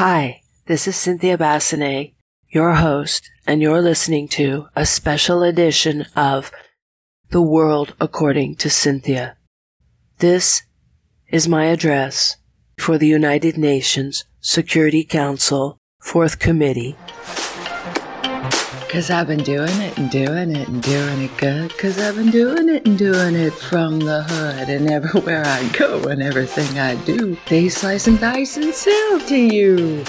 Hi, this is Cynthia Basinet, your host, and you're listening to a special edition of The World According to Cynthia. This is my address for the United Nations Security Council Fourth Committee. Cause I've been doing it and doing it and doing it good. Cause I've been doing it and doing it from the hood. And everywhere I go and everything I do, they slice and dice and sell to you.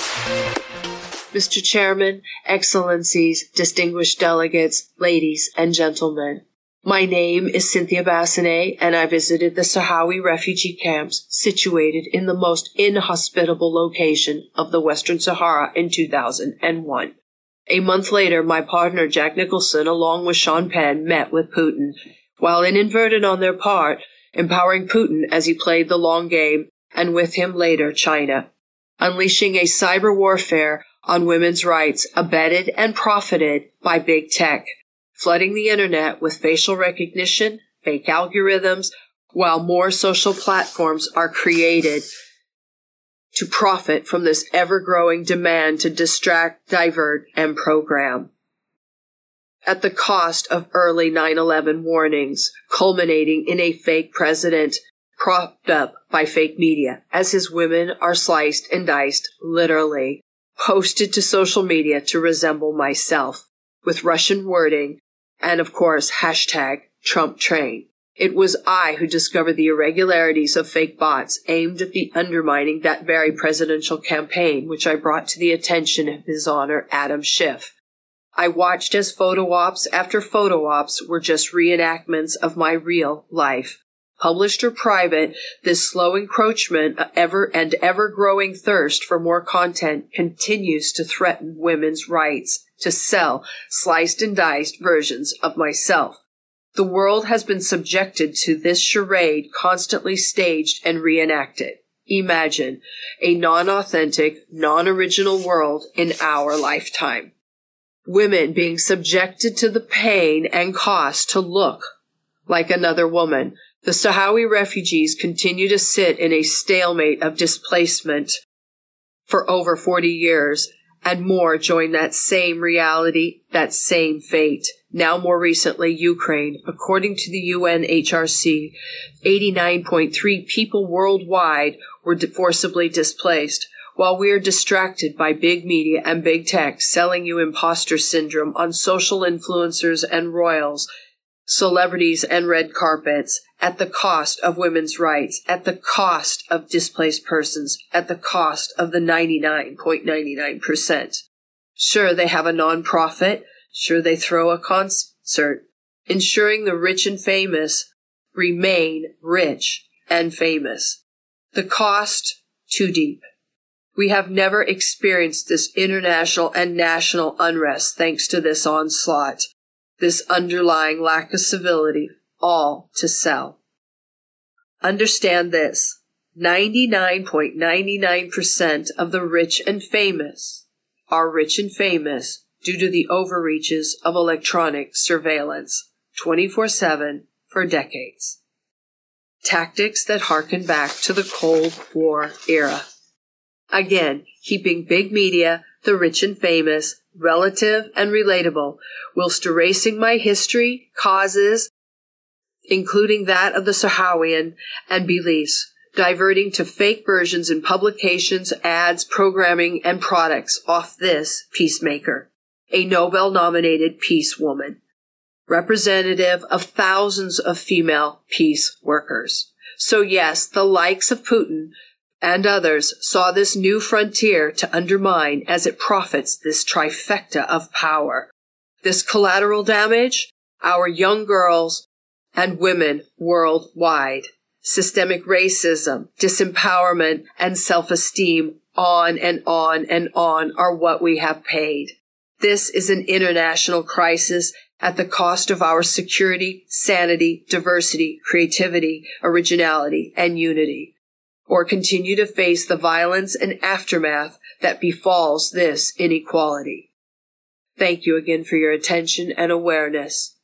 Mr. Chairman, Excellencies, distinguished delegates, ladies and gentlemen. My name is Cynthia Basinet, and I visited the Sahrawi refugee camps situated in the most inhospitable location of the Western Sahara in 2001. A month later, my partner Jack Nicholson, along with Sean Penn, met with Putin. While inadvertent on their part, empowering Putin as he played the long game, and with him later China. Unleashing a cyber warfare on women's rights, abetted and profited by big tech, flooding the internet with facial recognition, fake algorithms, while more social platforms are created to profit from this ever growing demand to distract, divert, and program. At the cost of early 9 11 warnings, culminating in a fake president propped up by fake media, as his women are sliced and diced, literally, posted to social media to resemble myself, with Russian wording, and of course, hashtag Trump train. It was I who discovered the irregularities of fake bots aimed at the undermining that very presidential campaign, which I brought to the attention of His Honor Adam Schiff. I watched as photo ops after photo ops were just reenactments of my real life. Published or private, this slow encroachment uh, ever and ever growing thirst for more content continues to threaten women's rights to sell sliced and diced versions of myself. The world has been subjected to this charade constantly staged and reenacted. Imagine a non-authentic, non-original world in our lifetime. Women being subjected to the pain and cost to look like another woman. The Sahrawi refugees continue to sit in a stalemate of displacement for over 40 years and more join that same reality, that same fate now more recently Ukraine. According to the UNHRC, 89.3 people worldwide were forcibly displaced. While we are distracted by big media and big tech selling you imposter syndrome on social influencers and royals, celebrities and red carpets, at the cost of women's rights, at the cost of displaced persons, at the cost of the 99.99%. Sure, they have a nonprofit, Sure, they throw a concert, ensuring the rich and famous remain rich and famous. The cost, too deep. We have never experienced this international and national unrest thanks to this onslaught, this underlying lack of civility, all to sell. Understand this. 99.99% of the rich and famous are rich and famous due to the overreaches of electronic surveillance 24 7 for decades. Tactics that harken back to the Cold War era. Again, keeping big media, the rich and famous, relative and relatable, whilst erasing my history, causes, including that of the Sahrawian, and beliefs, diverting to fake versions in publications, ads, programming, and products off this peacemaker a Nobel nominated peace woman, representative of thousands of female peace workers. So yes, the likes of Putin and others saw this new frontier to undermine as it profits this trifecta of power. This collateral damage, our young girls and women worldwide. Systemic racism, disempowerment, and self-esteem on and on and on are what we have paid. This is an international crisis at the cost of our security, sanity, diversity, creativity, originality, and unity, or continue to face the violence and aftermath that befalls this inequality. Thank you again for your attention and awareness.